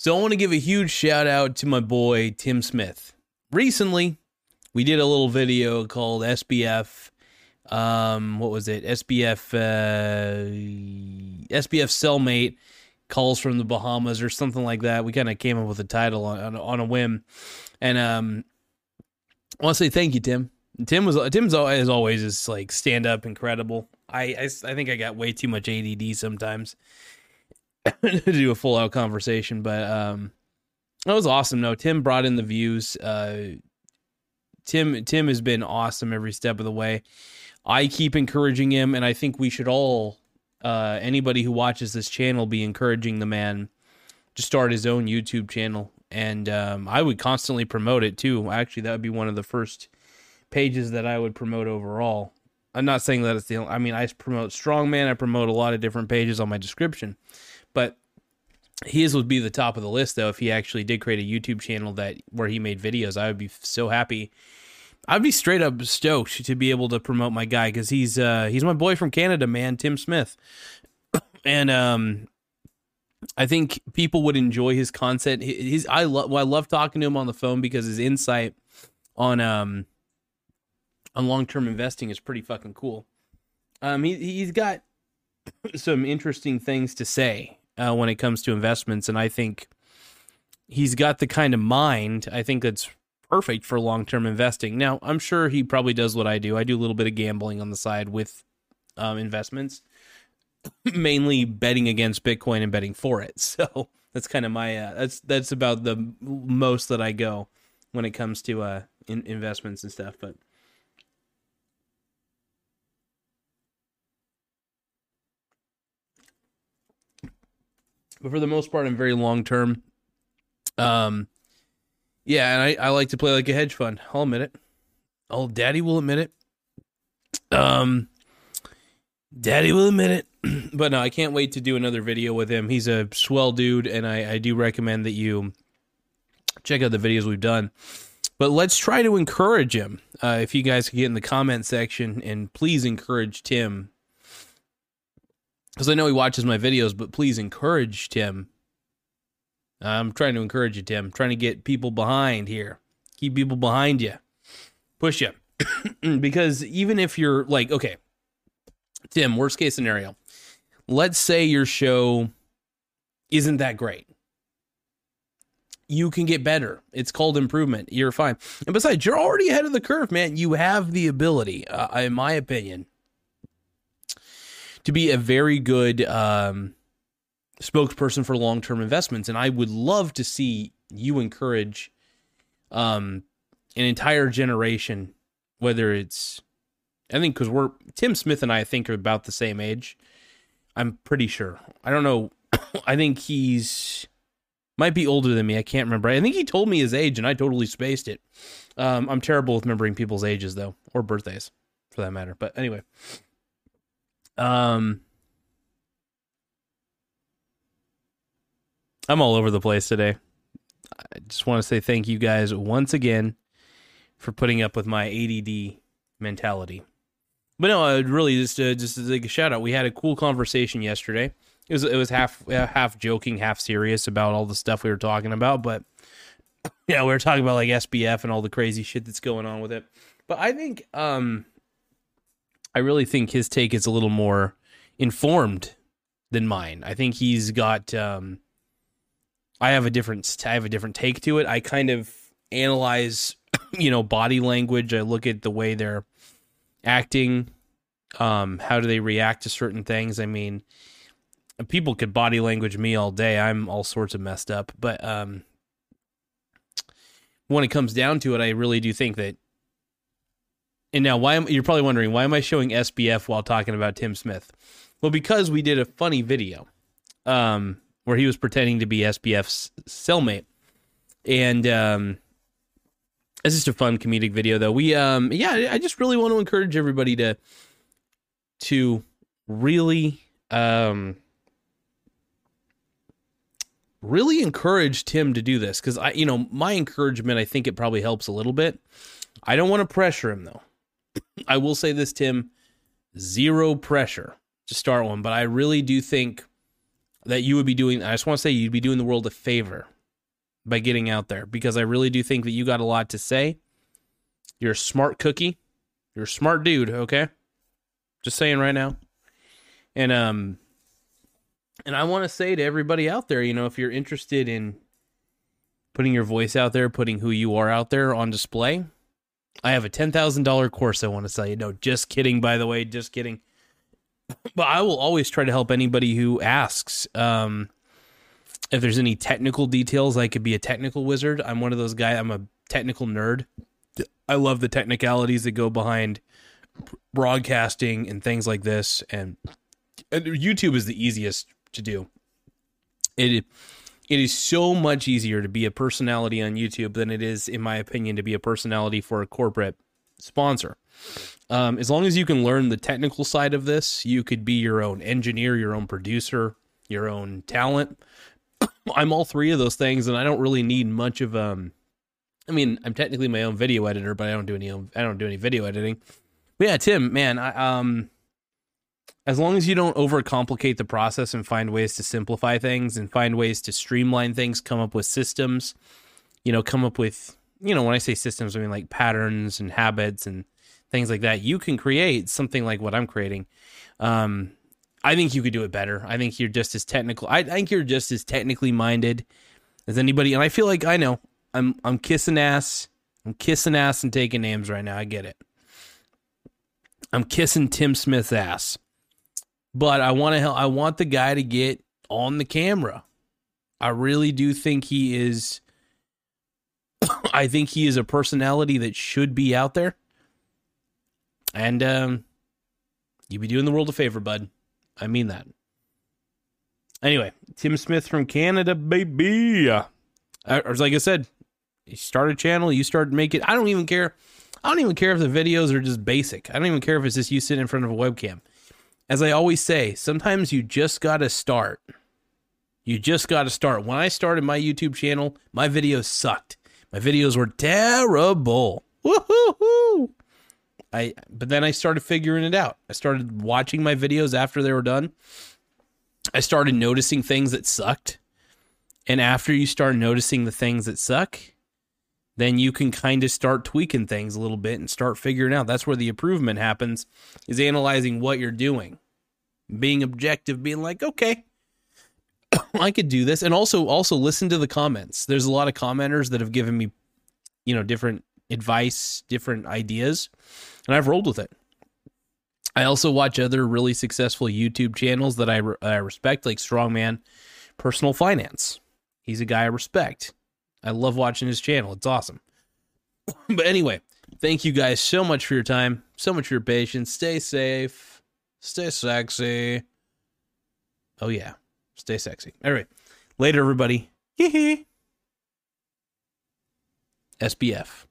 So I want to give a huge shout out to my boy Tim Smith. Recently, we did a little video called SBF. Um, what was it? SBF uh, SBF cellmate calls from the Bahamas or something like that. We kind of came up with a title on, on, on a whim, and um, I want to say thank you, Tim. Tim was Tim's as always is like stand up incredible. I, I I think I got way too much ADD sometimes to do a full out conversation, but um, that was awesome. No, Tim brought in the views. Uh, Tim Tim has been awesome every step of the way. I keep encouraging him, and I think we should all, uh, anybody who watches this channel, be encouraging the man to start his own YouTube channel. And um, I would constantly promote it too. Actually, that would be one of the first pages that I would promote overall. I'm not saying that it's the. I mean, I promote Strongman. I promote a lot of different pages on my description, but his would be the top of the list though. If he actually did create a YouTube channel that where he made videos, I would be so happy. I'd be straight up stoked to be able to promote my guy because he's uh he's my boy from Canada, man, Tim Smith, and um. I think people would enjoy his content. His I love well, I love talking to him on the phone because his insight on um on long term investing is pretty fucking cool. Um, he he's got some interesting things to say uh, when it comes to investments, and I think he's got the kind of mind I think that's perfect for long term investing. Now, I'm sure he probably does what I do. I do a little bit of gambling on the side with um, investments, mainly betting against Bitcoin and betting for it. So that's kind of my uh, that's that's about the most that I go when it comes to uh, in- investments and stuff. But but for the most part, I'm very long term. Um, yeah, and I, I like to play like a hedge fund. I'll admit it. Old Daddy will admit it. Um, Daddy will admit it. but no, I can't wait to do another video with him. He's a swell dude, and I, I do recommend that you check out the videos we've done. But let's try to encourage him. Uh, if you guys can get in the comment section and please encourage Tim because I know he watches my videos, but please encourage Tim. I'm trying to encourage you, Tim. I'm trying to get people behind here. Keep people behind you. Push you. because even if you're like, okay, Tim, worst case scenario, let's say your show isn't that great. You can get better. It's called improvement. You're fine. And besides, you're already ahead of the curve, man. You have the ability, uh, in my opinion, to be a very good um, spokesperson for long term investments. And I would love to see you encourage um, an entire generation, whether it's, I think, because we're, Tim Smith and I, I think, are about the same age. I'm pretty sure. I don't know. I think he's might be older than me. I can't remember. I think he told me his age, and I totally spaced it. Um, I'm terrible with remembering people's ages, though, or birthdays, for that matter. But anyway, um, I'm all over the place today. I just want to say thank you guys once again for putting up with my ADD mentality. But no, I'd really just uh, just like a shout out. We had a cool conversation yesterday. It was it was half uh, half joking, half serious about all the stuff we were talking about. But yeah, we were talking about like SBF and all the crazy shit that's going on with it. But I think um I really think his take is a little more informed than mine. I think he's got um I have a different I have a different take to it. I kind of analyze, you know, body language. I look at the way they're acting, um how do they react to certain things? I mean, people could body language me all day. I'm all sorts of messed up, but um when it comes down to it, I really do think that and now, why am you're probably wondering why am I showing SBF while talking about Tim Smith? Well, because we did a funny video, um, where he was pretending to be SBF's cellmate, and um, it's just a fun comedic video. Though we, um, yeah, I just really want to encourage everybody to to really, um, really encourage Tim to do this because I, you know, my encouragement, I think it probably helps a little bit. I don't want to pressure him though. I will say this, Tim, zero pressure to start one, but I really do think that you would be doing. I just want to say you'd be doing the world a favor by getting out there because I really do think that you got a lot to say. You're a smart cookie. You're a smart dude, okay? Just saying right now. And um and I want to say to everybody out there, you know, if you're interested in putting your voice out there, putting who you are out there on display, I have a $10,000 course I want to sell you. No, just kidding by the way, just kidding. But I will always try to help anybody who asks. Um if there's any technical details, I could be a technical wizard. I'm one of those guys. I'm a technical nerd. I love the technicalities that go behind broadcasting and things like this. And, and YouTube is the easiest to do. It it is so much easier to be a personality on YouTube than it is, in my opinion, to be a personality for a corporate sponsor. Um, as long as you can learn the technical side of this, you could be your own engineer, your own producer, your own talent. I'm all three of those things, and I don't really need much of um. I mean, I'm technically my own video editor, but I don't do any. I don't do any video editing. But yeah, Tim, man, I um. As long as you don't overcomplicate the process and find ways to simplify things and find ways to streamline things, come up with systems, you know, come up with, you know, when I say systems, I mean like patterns and habits and things like that. You can create something like what I'm creating. Um, I think you could do it better. I think you're just as technical. I, I think you're just as technically minded as anybody. And I feel like I know I'm I'm kissing ass. I'm kissing ass and taking names right now. I get it. I'm kissing Tim Smith's ass. But I want to help I want the guy to get on the camera. I really do think he is I think he is a personality that should be out there. And um you be doing the world a favor, bud. I mean that. Anyway, Tim Smith from Canada, baby. Or like I said, you start a channel, you start making. I don't even care. I don't even care if the videos are just basic. I don't even care if it's just you sitting in front of a webcam. As I always say, sometimes you just got to start. You just got to start. When I started my YouTube channel, my videos sucked. My videos were terrible. Woohoo! I but then I started figuring it out. I started watching my videos after they were done. I started noticing things that sucked. And after you start noticing the things that suck, then you can kind of start tweaking things a little bit and start figuring out. That's where the improvement happens is analyzing what you're doing. Being objective, being like, "Okay, I could do this." And also also listen to the comments. There's a lot of commenters that have given me you know, different advice, different ideas and I've rolled with it. I also watch other really successful YouTube channels that I, re- I respect, like Strongman Personal Finance. He's a guy I respect. I love watching his channel. It's awesome. but anyway, thank you guys so much for your time, so much for your patience. Stay safe, stay sexy. Oh, yeah, stay sexy. All right. Later, everybody. Hee hee. SBF.